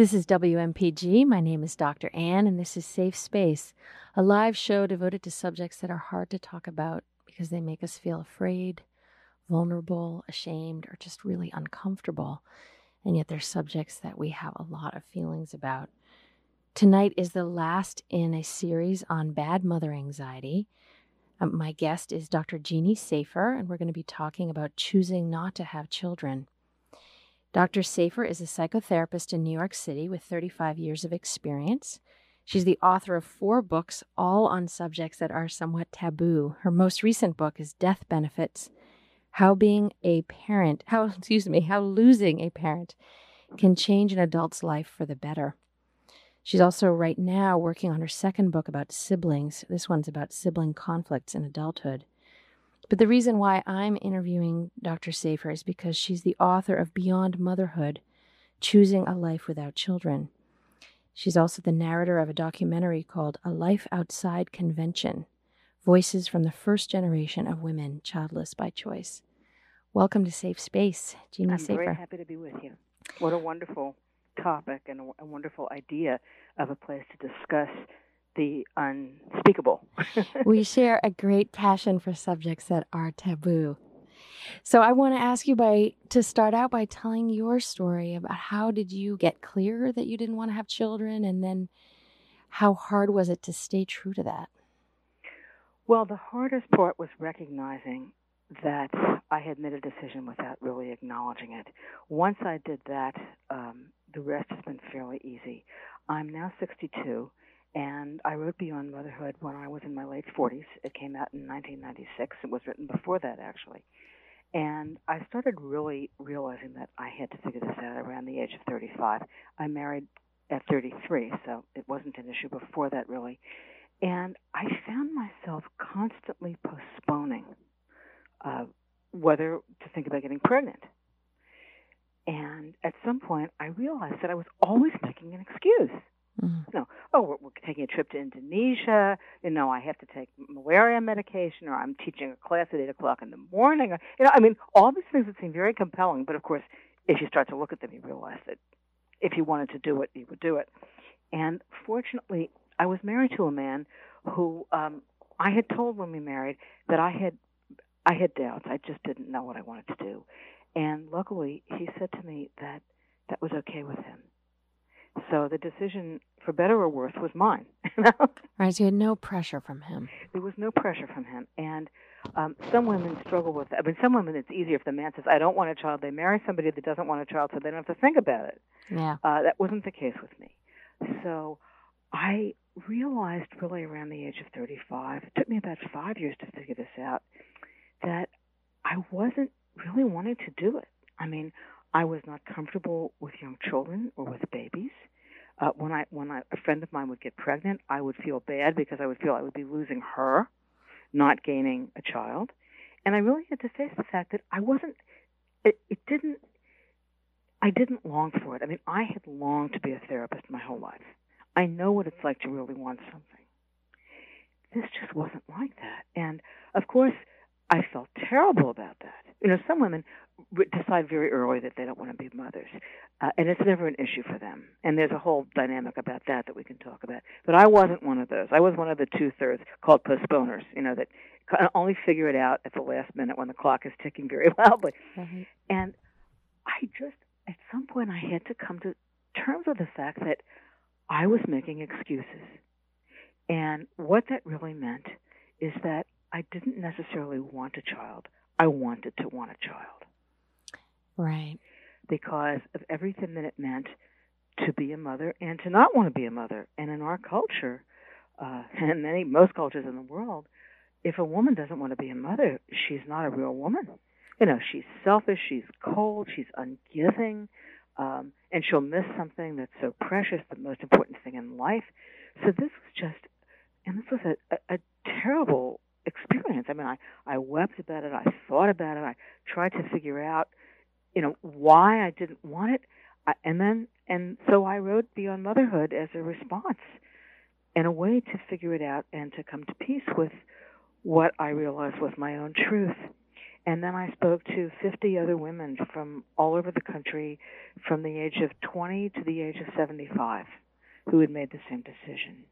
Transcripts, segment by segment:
This is WMPG. My name is Dr. Ann, and this is Safe Space, a live show devoted to subjects that are hard to talk about because they make us feel afraid, vulnerable, ashamed, or just really uncomfortable. And yet they're subjects that we have a lot of feelings about. Tonight is the last in a series on bad mother anxiety. Um, my guest is Dr. Jeanne Safer, and we're going to be talking about choosing not to have children. Dr. Safer is a psychotherapist in New York City with 35 years of experience. She's the author of four books, all on subjects that are somewhat taboo. Her most recent book is Death Benefits How Being a Parent, how, excuse me, how losing a parent can change an adult's life for the better. She's also right now working on her second book about siblings. This one's about sibling conflicts in adulthood. But the reason why I'm interviewing Dr. Safer is because she's the author of Beyond Motherhood Choosing a Life Without Children. She's also the narrator of a documentary called A Life Outside Convention Voices from the First Generation of Women Childless by Choice. Welcome to Safe Space, Jeanne I'm Safer. very happy to be with you. What a wonderful topic and a wonderful idea of a place to discuss the unspeakable. we share a great passion for subjects that are taboo. So I want to ask you by to start out by telling your story about how did you get clear that you didn't want to have children and then how hard was it to stay true to that? Well, the hardest part was recognizing that I had made a decision without really acknowledging it. Once I did that, um, the rest has been fairly easy. I'm now 62, and I wrote Beyond Motherhood when I was in my late 40s. It came out in 1996. It was written before that, actually. And I started really realizing that I had to figure this out around the age of 35. I married at 33, so it wasn't an issue before that, really. And I found myself constantly postponing uh, whether to think about getting pregnant. And at some point, I realized that I was always making an excuse. Mm. You know, oh, we're, we're taking a trip to Indonesia. You know, I have to take malaria medication, or I'm teaching a class at eight o'clock in the morning. Or, you know, I mean, all these things that seem very compelling. But of course, if you start to look at them, you realize that if you wanted to do it, you would do it. And fortunately, I was married to a man who um, I had told when we married that I had I had doubts. I just didn't know what I wanted to do. And luckily, he said to me that that was okay with him. So the decision, for better or worse, was mine. right. So you had no pressure from him. There was no pressure from him. And um, some women struggle with that. I mean, some women, it's easier if the man says, I don't want a child. They marry somebody that doesn't want a child, so they don't have to think about it. Yeah. Uh, that wasn't the case with me. So I realized really around the age of 35, it took me about five years to figure this out, that I wasn't really wanting to do it. I mean, I was not comfortable with young children or with babies. Uh, when I when I, a friend of mine would get pregnant, I would feel bad because I would feel I would be losing her, not gaining a child, and I really had to face the fact that I wasn't. It, it didn't. I didn't long for it. I mean, I had longed to be a therapist my whole life. I know what it's like to really want something. This just wasn't like that, and of course, I felt terrible about that. You know, some women decide very early that they don't want to be mothers, uh, and it's never an issue for them. And there's a whole dynamic about that that we can talk about. But I wasn't one of those. I was one of the two thirds called postponers. You know, that only figure it out at the last minute when the clock is ticking very loudly. Mm-hmm. And I just, at some point, I had to come to terms with the fact that I was making excuses. And what that really meant is that I didn't necessarily want a child. I wanted to want a child. Right. Because of everything that it meant to be a mother and to not want to be a mother. And in our culture, uh, and many most cultures in the world, if a woman doesn't want to be a mother, she's not a real woman. You know, she's selfish, she's cold, she's ungiving, um, and she'll miss something that's so precious, the most important thing in life. So this was just, and this was a, a, a terrible experience. I mean, I, I wept about it. I thought about it. I tried to figure out, you know, why I didn't want it. I, and then, and so I wrote Beyond Motherhood as a response and a way to figure it out and to come to peace with what I realized was my own truth. And then I spoke to 50 other women from all over the country from the age of 20 to the age of 75 who had made the same decision.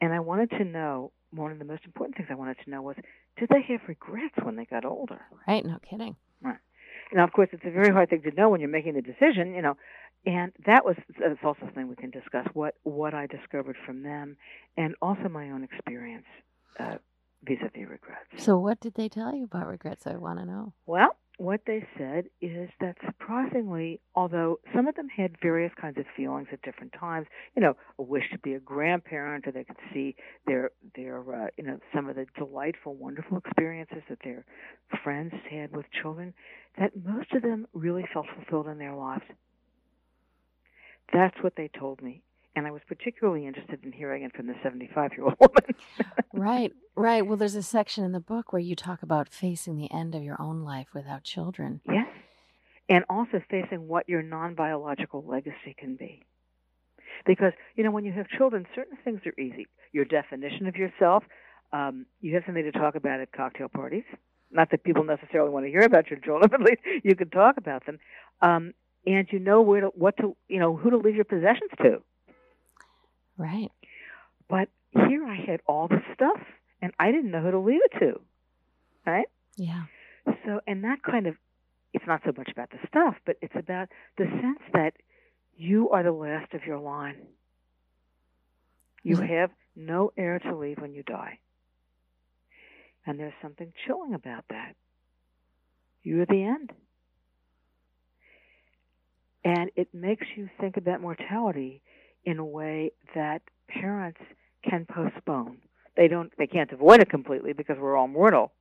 And I wanted to know, one of the most important things I wanted to know was, did they have regrets when they got older? Right, no kidding. Now, of course, it's a very hard thing to know when you're making the decision, you know. And that was that's also something we can discuss what what I discovered from them, and also my own experience uh, vis-a-vis regrets. So, what did they tell you about regrets? I want to know. Well, what they said is that surprisingly, although some of them had various kinds of feelings at different times, you know, a wish to be a grandparent, or they could see their their uh, you know some of the delightful, wonderful experiences that their friends had with children, that most of them really felt fulfilled in their lives. That's what they told me and I was particularly interested in hearing it from the 75 year old woman. right, right. Well, there's a section in the book where you talk about facing the end of your own life without children. Yes. And also facing what your non biological legacy can be. Because, you know, when you have children, certain things are easy. Your definition of yourself, um, you have something to talk about at cocktail parties. Not that people necessarily want to hear about your children, but at least you can talk about them. Um, and you know where to, what to, you know, who to leave your possessions to Right. But here I had all this stuff and I didn't know who to leave it to. Right? Yeah. So, and that kind of, it's not so much about the stuff, but it's about the sense that you are the last of your line. You mm-hmm. have no heir to leave when you die. And there's something chilling about that. You're the end. And it makes you think about mortality in a way that parents can postpone. They don't, they can't avoid it completely because we're all mortal.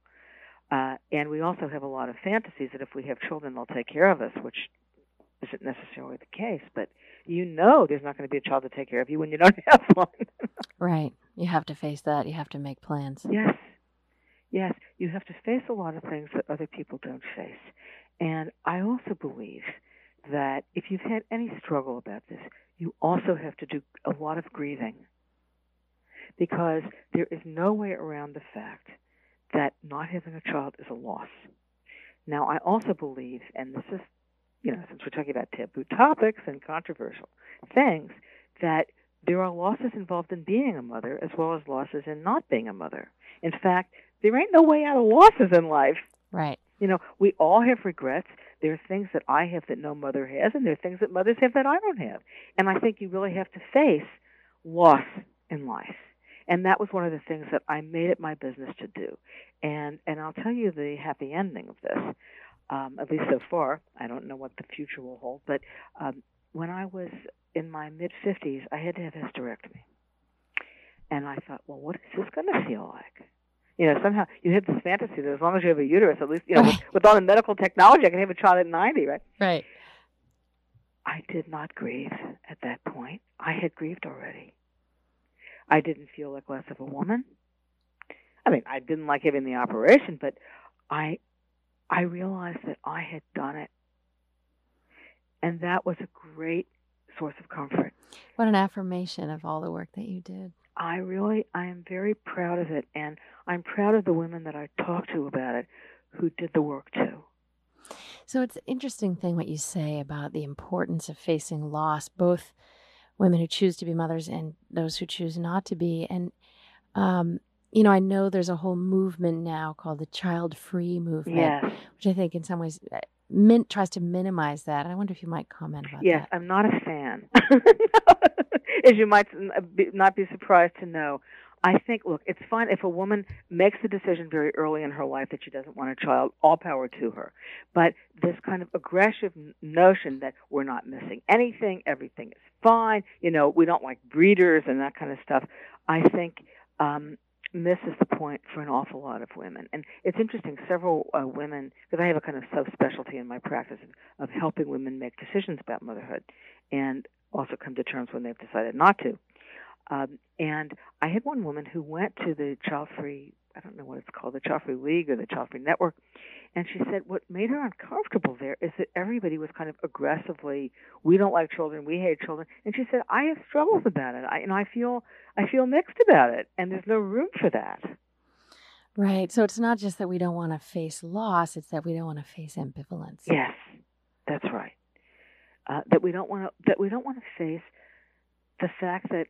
Uh, and we also have a lot of fantasies that if we have children, they'll take care of us, which isn't necessarily the case. But you know there's not going to be a child to take care of you when you don't have one. right. You have to face that. You have to make plans. Yes. Yes. You have to face a lot of things that other people don't face. And I also believe that if you've had any struggle about this, you also have to do a lot of grieving because there is no way around the fact that not having a child is a loss. Now, I also believe, and this is, you know, since we're talking about taboo topics and controversial things, that there are losses involved in being a mother as well as losses in not being a mother. In fact, there ain't no way out of losses in life. Right. You know, we all have regrets. There are things that I have that no mother has, and there are things that mothers have that I don't have. And I think you really have to face loss in life. And that was one of the things that I made it my business to do. And and I'll tell you the happy ending of this. Um, at least so far. I don't know what the future will hold. But um, when I was in my mid 50s, I had to have hysterectomy. And I thought, well, what is this going to feel like? You know, somehow you have this fantasy that as long as you have a uterus, at least, you know, with, with all the medical technology, I can have a child at 90, right? Right. I did not grieve at that point. I had grieved already. I didn't feel like less of a woman. I mean, I didn't like having the operation, but I I realized that I had done it. And that was a great source of comfort. What an affirmation of all the work that you did. I really, I am very proud of it, and I'm proud of the women that I talked to about it who did the work too. So it's an interesting thing what you say about the importance of facing loss, both women who choose to be mothers and those who choose not to be. And, um, you know, I know there's a whole movement now called the child free movement, yes. which I think in some ways uh, min- tries to minimize that. I wonder if you might comment about yes, that. Yes, I'm not a fan. as you might not be surprised to know. I think, look, it's fine if a woman makes the decision very early in her life that she doesn't want a child, all power to her. But this kind of aggressive notion that we're not missing anything, everything is fine, you know, we don't like breeders and that kind of stuff, I think um, misses the point for an awful lot of women. And it's interesting, several uh, women, because I have a kind of subspecialty in my practice of, of helping women make decisions about motherhood. And also come to terms when they've decided not to. Um, and I had one woman who went to the Child Free, I don't know what it's called, the Child Free League or the Child Free Network, and she said what made her uncomfortable there is that everybody was kind of aggressively, we don't like children, we hate children, and she said I have struggles about it, I, and I feel I feel mixed about it, and there's no room for that. Right. So it's not just that we don't want to face loss, it's that we don't want to face ambivalence. Yes, that's right. Uh, that we don't want to that we don't want to face the fact that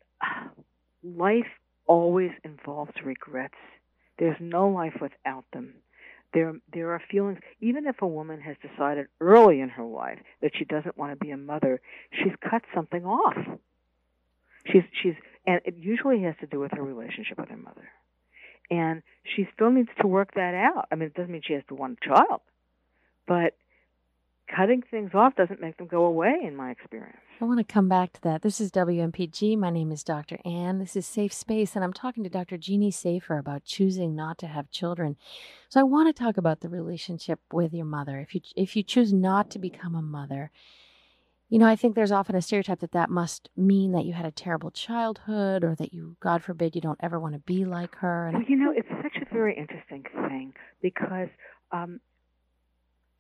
life always involves regrets. There's no life without them. There, there are feelings. Even if a woman has decided early in her life that she doesn't want to be a mother, she's cut something off. She's, she's, and it usually has to do with her relationship with her mother and she still needs to work that out. I mean, it doesn't mean she has to want a child, but cutting things off doesn't make them go away, in my experience. I want to come back to that. This is WMPG. My name is Dr. Ann. This is Safe Space, and I'm talking to Dr. Jeanne Safer about choosing not to have children. So I want to talk about the relationship with your mother. If you if you choose not to become a mother, you know, I think there's often a stereotype that that must mean that you had a terrible childhood or that you, God forbid, you don't ever want to be like her. And well, you know, it's such a very interesting thing because, um,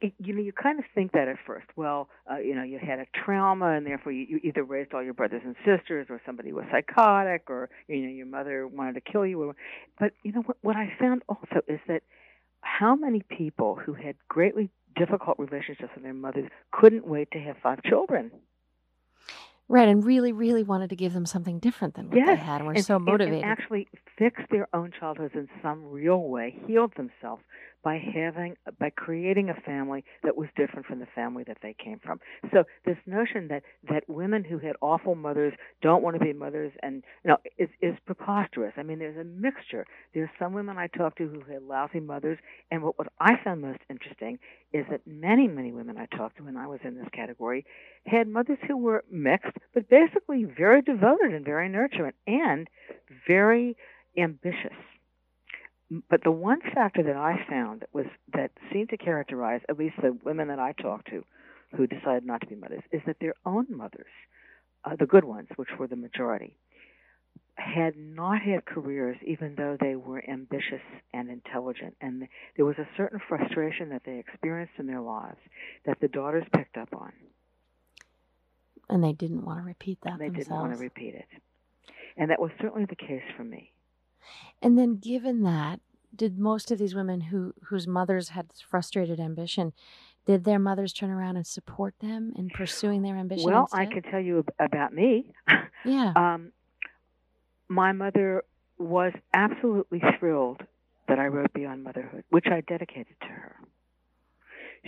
it, you know, you kind of think that at first. Well, uh, you know, you had a trauma, and therefore you, you either raised all your brothers and sisters, or somebody was psychotic, or you know, your mother wanted to kill you. But you know, what, what I found also is that how many people who had greatly difficult relationships with their mothers couldn't wait to have five children. Right, and really, really wanted to give them something different than what yes. they had, and were and, so motivated. And, and actually fixed their own childhoods in some real way, healed themselves by having by creating a family that was different from the family that they came from. So this notion that that women who had awful mothers don't want to be mothers and you know is is preposterous. I mean there's a mixture. There's some women I talked to who had lousy mothers and what, what I found most interesting is that many many women I talked to when I was in this category had mothers who were mixed but basically very devoted and very nurturing and very ambitious but the one factor that I found was that seemed to characterize at least the women that I talked to who decided not to be mothers is that their own mothers, uh, the good ones, which were the majority, had not had careers even though they were ambitious and intelligent. And there was a certain frustration that they experienced in their lives that the daughters picked up on. And they didn't want to repeat that they themselves. didn't want to repeat it. And that was certainly the case for me. And then, given that, did most of these women who whose mothers had frustrated ambition, did their mothers turn around and support them in pursuing their ambition? Well, instead? I can tell you about me. Yeah. um, my mother was absolutely thrilled that I wrote Beyond Motherhood, which I dedicated to her.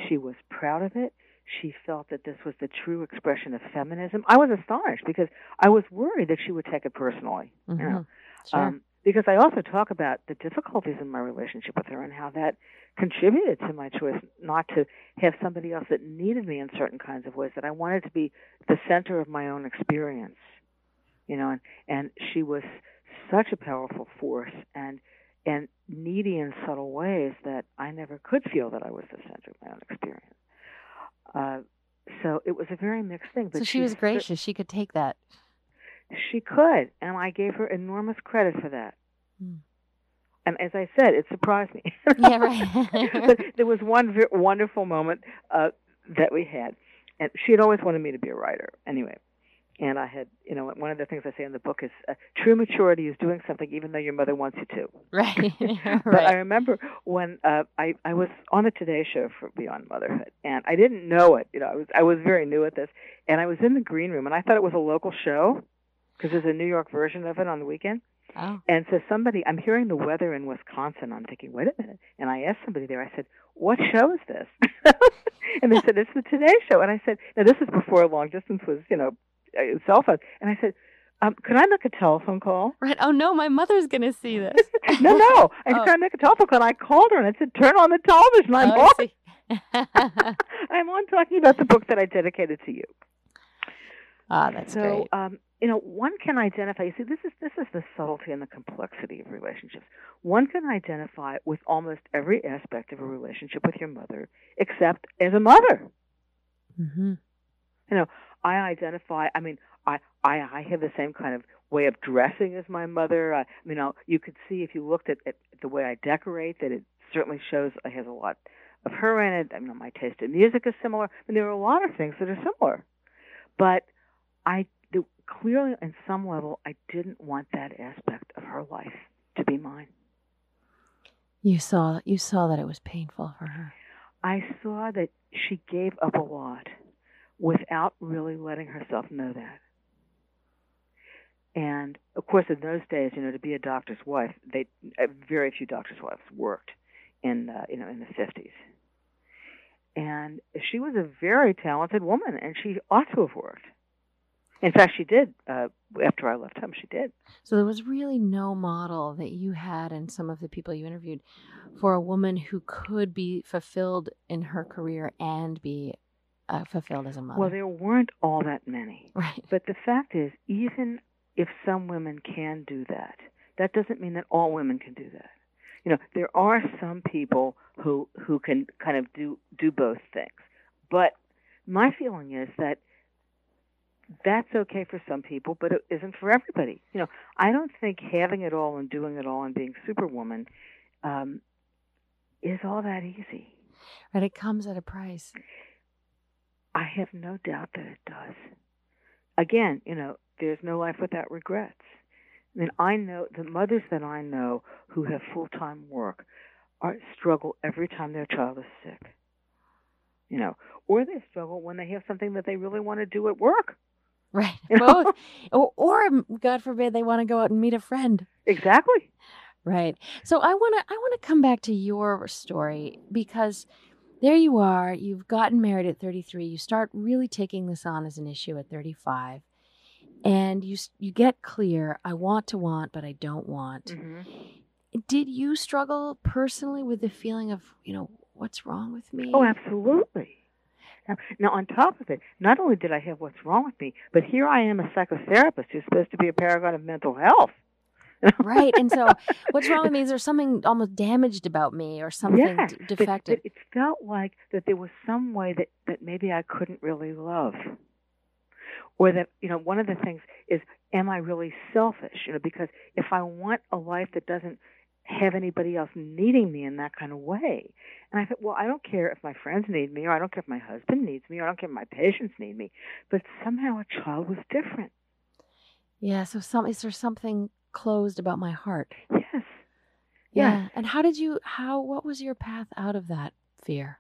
She was proud of it. She felt that this was the true expression of feminism. I was astonished because I was worried that she would take it personally. Mm-hmm. You know, sure. um, because I also talk about the difficulties in my relationship with her and how that contributed to my choice not to have somebody else that needed me in certain kinds of ways that I wanted to be the center of my own experience you know and and she was such a powerful force and and needy in subtle ways that I never could feel that I was the center of my own experience. Uh so it was a very mixed thing but so she, was gracious. She could take that she could, and I gave her enormous credit for that. Mm. And as I said, it surprised me. yeah, right. but there was one v- wonderful moment uh, that we had, and she had always wanted me to be a writer. Anyway, and I had, you know, one of the things I say in the book is uh, true maturity is doing something even though your mother wants you to. Right. but right. I remember when uh, I I was on the Today Show for Beyond Motherhood, and I didn't know it. You know, I was I was very new at this, and I was in the green room, and I thought it was a local show because there's a New York version of it on the weekend. Oh. And so somebody, I'm hearing the weather in Wisconsin. I'm thinking, wait a minute. And I asked somebody there. I said, "What show is this?" and they said, "It's the Today Show." And I said, "Now this is before long distance was, you know, cell phone." And I said, um, "Could I make a telephone call?" Right. Oh no, my mother's gonna see this. no, no. I Oh. "Can I make a telephone call?" And I called her and I said, "Turn on the television. I'm Oh, on. I'm on talking about the book that I dedicated to you." ah, that's so, great. um, you know, one can identify. You see, this is this is the subtlety and the complexity of relationships. One can identify with almost every aspect of a relationship with your mother, except as a mother. Mm-hmm. You know, I identify. I mean, I I, I have the same kind of way of dressing as my mother. I, you know, you could see if you looked at, at the way I decorate that it certainly shows I has a lot of her in it. I mean, my taste in music is similar. I mean, there are a lot of things that are similar, but I the, clearly, on some level, I didn't want that aspect of her life to be mine. You saw you saw that it was painful for her. I saw that she gave up a lot without really letting herself know that. And of course, in those days, you know, to be a doctor's wife, they uh, very few doctors' wives worked in uh, you know in the fifties. And she was a very talented woman, and she ought to have worked. In fact, she did. Uh, after I left home, she did. So there was really no model that you had, and some of the people you interviewed, for a woman who could be fulfilled in her career and be uh, fulfilled as a mother. Well, there weren't all that many. right. But the fact is, even if some women can do that, that doesn't mean that all women can do that. You know, there are some people who who can kind of do do both things. But my feeling is that that's okay for some people, but it isn't for everybody. You know, I don't think having it all and doing it all and being superwoman um, is all that easy. Right, it comes at a price. I have no doubt that it does. Again, you know, there's no life without regrets. I mean, I know the mothers that I know who have full time work are struggle every time their child is sick. You know, or they struggle when they have something that they really want to do at work. Right. You know? Both. Or, or God forbid they want to go out and meet a friend. Exactly. Right. So I want to I want to come back to your story because there you are, you've gotten married at 33, you start really taking this on as an issue at 35 and you you get clear i want to want but i don't want mm-hmm. did you struggle personally with the feeling of you know what's wrong with me oh absolutely now on top of it not only did i have what's wrong with me but here i am a psychotherapist who's supposed to be a paragon of mental health. Right and so what's wrong with me is there something almost damaged about me or something d- defective. it, it felt like that there was some way that that maybe i couldn't really love. Or that you know one of the things is am i really selfish? You know because if i want a life that doesn't have anybody else needing me in that kind of way and i thought well i don't care if my friends need me or i don't care if my husband needs me or i don't care if my patients need me but somehow a child was different yeah so some is there something closed about my heart yes yeah. yeah and how did you how what was your path out of that fear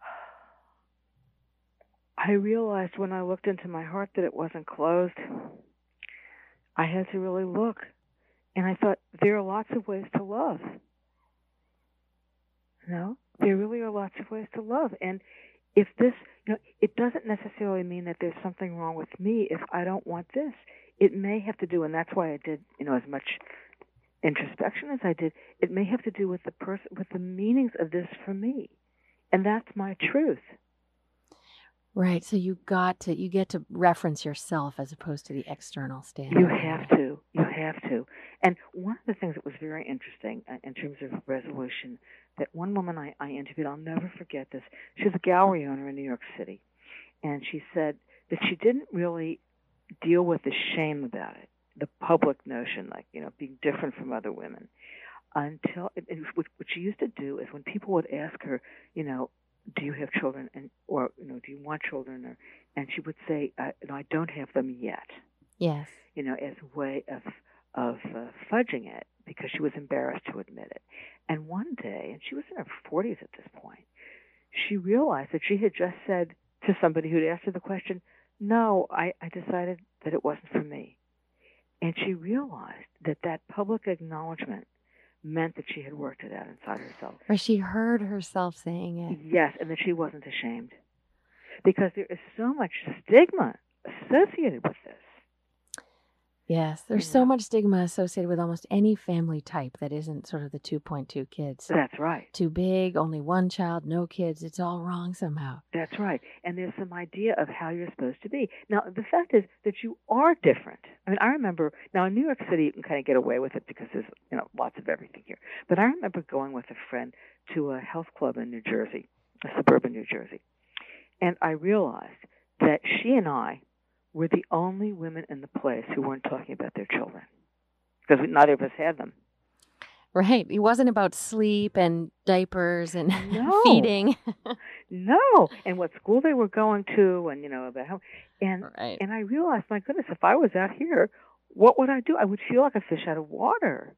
I realized when I looked into my heart that it wasn't closed. I had to really look. And I thought, there are lots of ways to love. You know, there really are lots of ways to love. And if this, you know, it doesn't necessarily mean that there's something wrong with me if I don't want this. It may have to do, and that's why I did, you know, as much introspection as I did. It may have to do with the person, with the meanings of this for me, and that's my truth. Right. So you got to you get to reference yourself as opposed to the external standard. You have to. You have to. And one of the things that was very interesting uh, in terms of resolution that one woman I, I interviewed, I'll never forget this. She's a gallery owner in New York City, and she said that she didn't really deal with the shame about it, the public notion, like you know, being different from other women, until it, it, what, what she used to do is when people would ask her, you know, do you have children and or you know do you want children or and she would say uh, no I don't have them yet yes you know as a way of of uh, fudging it because she was embarrassed to admit it and one day and she was in her 40s at this point she realized that she had just said to somebody who'd asked her the question no I I decided that it wasn't for me and she realized that that public acknowledgement meant that she had worked it out inside herself. Or she heard herself saying it. Yes, and that she wasn't ashamed. Because there is so much stigma associated with this. Yes, there's so much stigma associated with almost any family type that isn't sort of the 2.2 kids. That's right. Too big, only one child, no kids. It's all wrong somehow. That's right. And there's some idea of how you're supposed to be. Now, the fact is that you are different. I mean, I remember now in New York City you can kind of get away with it because there's, you know, lots of everything here. But I remember going with a friend to a health club in New Jersey, a suburban New Jersey. And I realized that she and I we're the only women in the place who weren't talking about their children because neither of us had them. Right. It wasn't about sleep and diapers and no. feeding. no. And what school they were going to and you know about how and right. and I realized, my goodness, if I was out here, what would I do? I would feel like a fish out of water.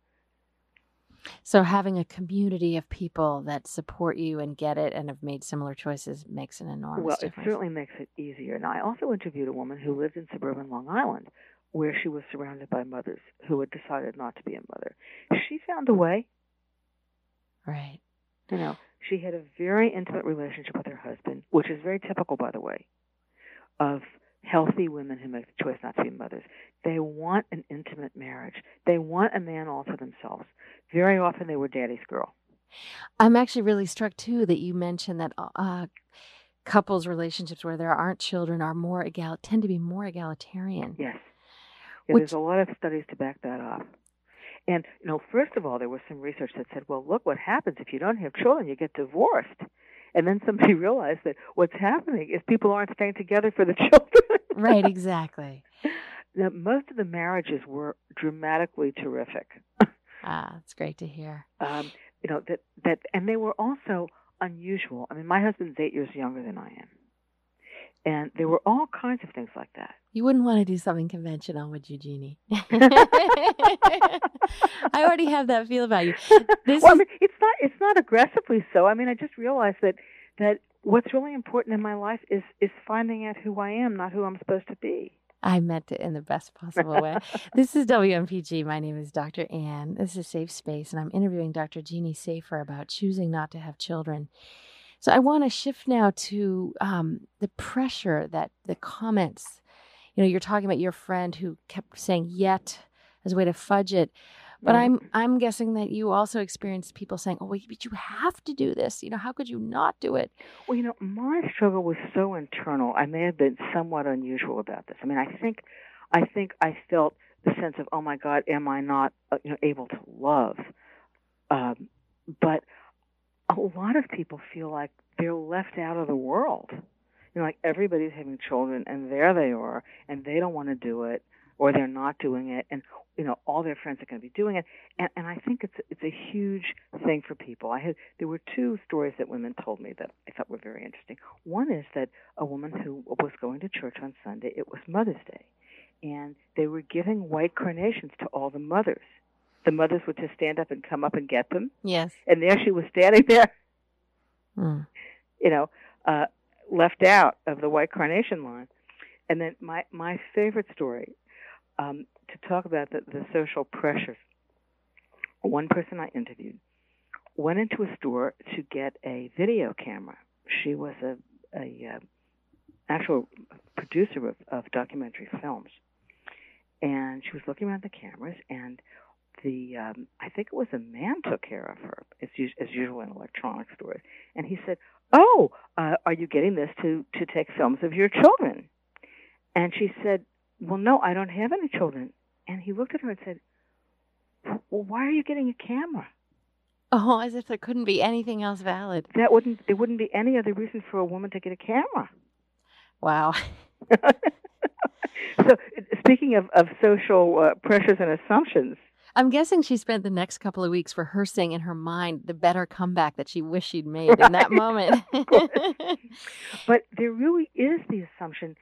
So having a community of people that support you and get it and have made similar choices makes an enormous well, difference. Well, it certainly makes it easier. And I also interviewed a woman who lived in suburban Long Island where she was surrounded by mothers who had decided not to be a mother. She found a way. Right. You know, she had a very intimate relationship with her husband, which is very typical, by the way, of healthy women who make the choice not to be mothers. They want an intimate marriage. They want a man all to themselves. Very often they were daddy's girl. I'm actually really struck too that you mentioned that uh, couples relationships where there aren't children are more egal tend to be more egalitarian. Yes. Yeah, Which, there's a lot of studies to back that up. And you know, first of all, there was some research that said, well, look what happens if you don't have children, you get divorced. And then somebody realized that what's happening is people aren't staying together for the children. right, exactly. Now, most of the marriages were dramatically terrific. ah, it's great to hear. Um, you know that that, and they were also unusual. I mean, my husband's eight years younger than I am, and there were all kinds of things like that. You wouldn't want to do something conventional, would you, Jeanne? I already have that feel about you. This well. I mean, it's not it's not aggressively so. I mean, I just realized that that what's really important in my life is is finding out who I am, not who I'm supposed to be. I meant it in the best possible way. this is WMPG. My name is Dr. Ann. This is Safe Space, and I'm interviewing Dr. Jeanne Safer about choosing not to have children. So I want to shift now to um, the pressure that the comments you know, you're talking about your friend who kept saying yet as a way to fudge it. But I'm I'm guessing that you also experienced people saying, "Oh, wait, but you have to do this. You know, how could you not do it?" Well, you know, my struggle was so internal. I may have been somewhat unusual about this. I mean, I think, I think I felt the sense of, "Oh my God, am I not, uh, you know, able to love?" Um, but a lot of people feel like they're left out of the world you know, like everybody's having children and there they are and they don't want to do it or they're not doing it and you know all their friends are going to be doing it and and I think it's it's a huge thing for people. I had there were two stories that women told me that I thought were very interesting. One is that a woman who was going to church on Sunday, it was Mother's Day, and they were giving white carnations to all the mothers. The mothers would just stand up and come up and get them. Yes. And there she was standing there. Mm. You know, uh left out of the white carnation line. And then my my favorite story um, to talk about the, the social pressures. One person I interviewed went into a store to get a video camera. She was a a uh, actual producer of, of documentary films, and she was looking around the cameras and the um, I think it was a man took care of her as, as usual in electronic stores, and he said, "Oh, uh, are you getting this to to take films of your children?" And she said, "Well, no, I don't have any children." And he looked at her and said, "Well, why are you getting a camera?" Oh, as if there couldn't be anything else valid. That wouldn't there wouldn't be any other reason for a woman to get a camera. Wow. so, speaking of of social uh, pressures and assumptions, I'm guessing she spent the next couple of weeks rehearsing in her mind the better comeback that she wished she'd made right. in that moment. but there really is the assumption,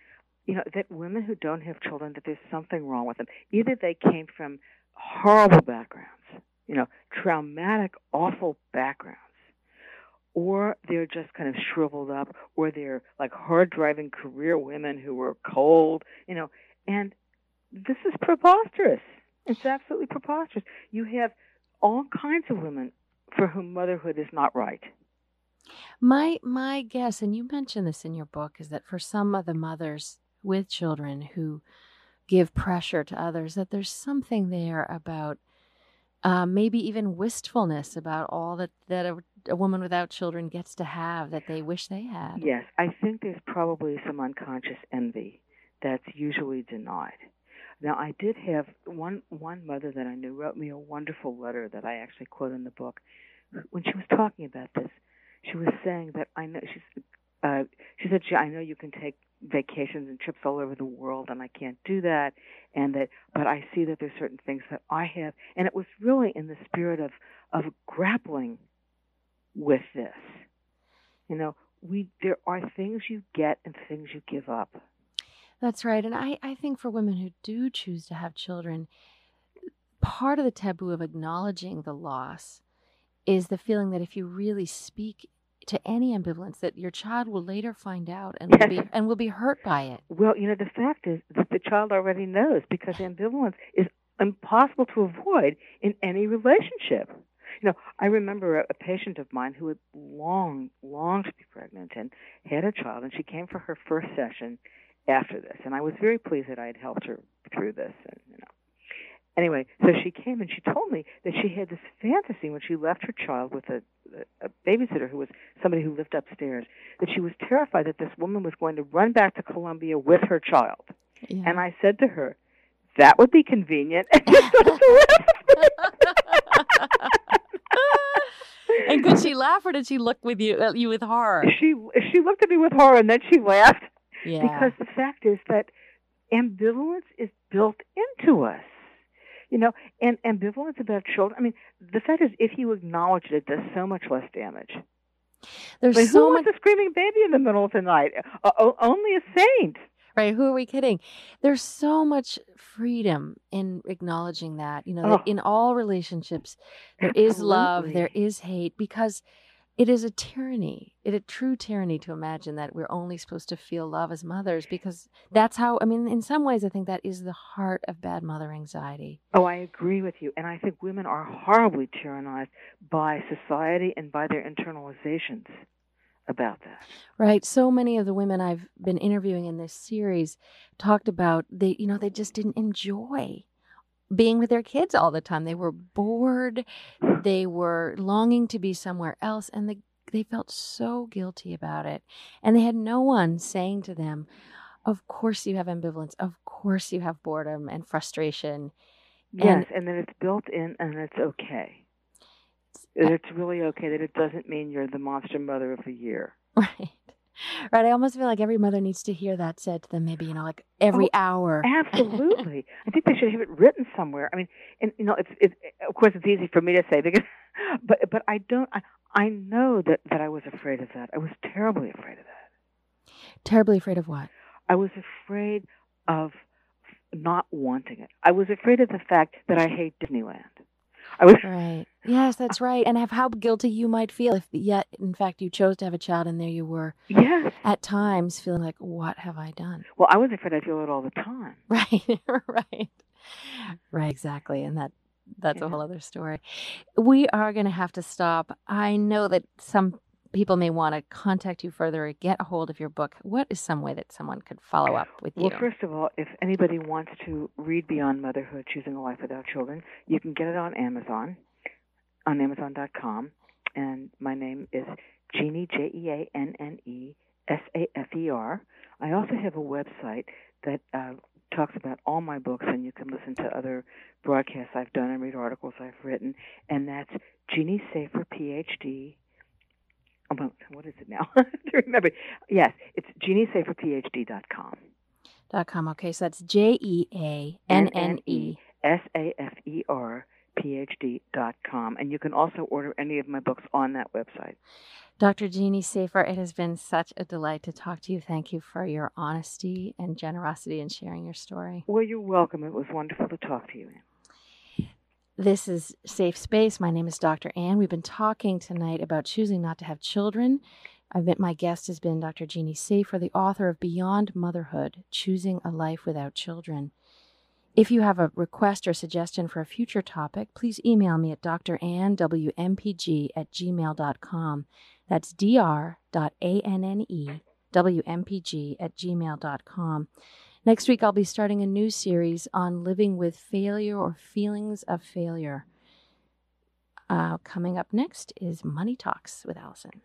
you know, that women who don't have children, that there's something wrong with them. Either they came from horrible backgrounds, you know, traumatic, awful backgrounds, or they're just kind of shriveled up, or they're like hard driving career women who were cold, you know, and this is preposterous. It's absolutely preposterous. You have all kinds of women for whom motherhood is not right. My my guess, and you mentioned this in your book, is that for some of the mothers with children who give pressure to others, that there's something there about uh, maybe even wistfulness about all that that a, a, woman without children gets to have that they wish they had. Yes, I think there's probably some unconscious envy that's usually denied. Now, I did have one one mother that I knew wrote me a wonderful letter that I actually quote in the book. When she was talking about this, she was saying that I know she's uh, she said she, I know you can take vacations and trips all over the world, and I can't do that, and that but I see that there's certain things that I have, and it was really in the spirit of of grappling with this. You know, we there are things you get and things you give up that's right. And I, I think for women who do choose to have children, part of the taboo of acknowledging the loss is the feeling that if you really speak to any ambivalence that your child will later find out and will be and will be hurt by it. Well, you know, the fact is that the child already knows because ambivalence is impossible to avoid in any relationship. You know, I remember a, a patient of mine who had long, longed to be pregnant and had a child, and she came for her first session after this, and I was very pleased that I had helped her through this, and you know. Anyway, so she came and she told me that she had this fantasy when she left her child with a, a babysitter who was somebody who lived upstairs that she was terrified that this woman was going to run back to Colombia with her child. Yeah. And I said to her, "That would be convenient." and could she laugh or did she look with you at you with horror? She she looked at me with horror and then she laughed Yeah. because the fact is that ambivalence is built into us. You know, and ambivalence about children. I mean, the fact is, if you acknowledge it, it does so much less damage. There's But so who much wants a screaming baby in the middle of the night? Uh, o- only a saint. right. Who are we kidding? There's so much freedom in acknowledging that. You know, that Oh. in all relationships, there is love, there Absolutely. is hate, because it is a tyranny. It a true tyranny to imagine that we're only supposed to feel love as mothers, because that's how. I mean, in some ways, I think that is the heart of bad mother anxiety. Oh, I agree with you. And I think women are horribly tyrannized by society and by their internalizations about that. Right. So many of the women I've been interviewing in this series talked about they, you know, they just didn't enjoy being with their kids all the time. They were bored. They were longing to be somewhere else, and they they felt so guilty about it. And they had no one saying to them, "Of course you have ambivalence. Of course you have boredom and frustration." Yes, and then it's built in and it's okay. It's really okay that it doesn't mean you're the monster mother of the year. Right. Right. I almost feel like every mother needs to hear that said to them, maybe, you know, like every Oh, hour. Absolutely. I think they should have it written somewhere. I mean, and you know, it's it's of course it's easy for me to say because but but I don't I I know that that I was afraid of that. I was terribly afraid of that. Terribly afraid of what? I was afraid of not wanting it. I was afraid of the fact that I hate Disneyland. I was Right. Yes, that's right. And of how guilty you might feel if yet in fact you chose to have a child and there you were yes. at times feeling like, What have I done? Well, I was afraid I'd feel it all the time. Right. right. Right, exactly. And that that's a whole other story. We are gonna have to stop. I know that some people may want to contact you further or get a hold of your book. What is some way that someone could follow up with you? Well, first of all, if anybody wants to read Beyond Motherhood, Choosing a Life Without Children, you can get it on Amazon, on Amazon.com. And my name is Jeanne, J E A N N E S A F E R. I also have a website that uh, talks about all my books, and you can listen to other broadcasts I've done and read articles I've written. And that's Jeanne Safer, PhD. Oh, well, what is it now? To remember. Yes, it's jeannesaferphd.com. Dot com. Okay, so that's J E A N N E. S A F E R P H D dot com. And you can also order any of my books on that website. Dr. Jeanne Safer, it has been such a delight to talk to you. Thank you for your honesty and generosity in sharing your story. Well, you're welcome. It was wonderful to talk to you. This is Safe Space. My name is Dr. Ann. We've been talking tonight about choosing not to have children. I've been, my guest has been Dr. Jeanne Safer, the author of Beyond Motherhood Choosing a Life Without Children. If you have a request or suggestion for a future topic, please email me at drannwmpg at gmail.com. That's dr.annewmpg at gmail.com. Next week, I'll be starting a new series on living with failure or feelings of failure. Uh, coming up next is Money Talks with Allison.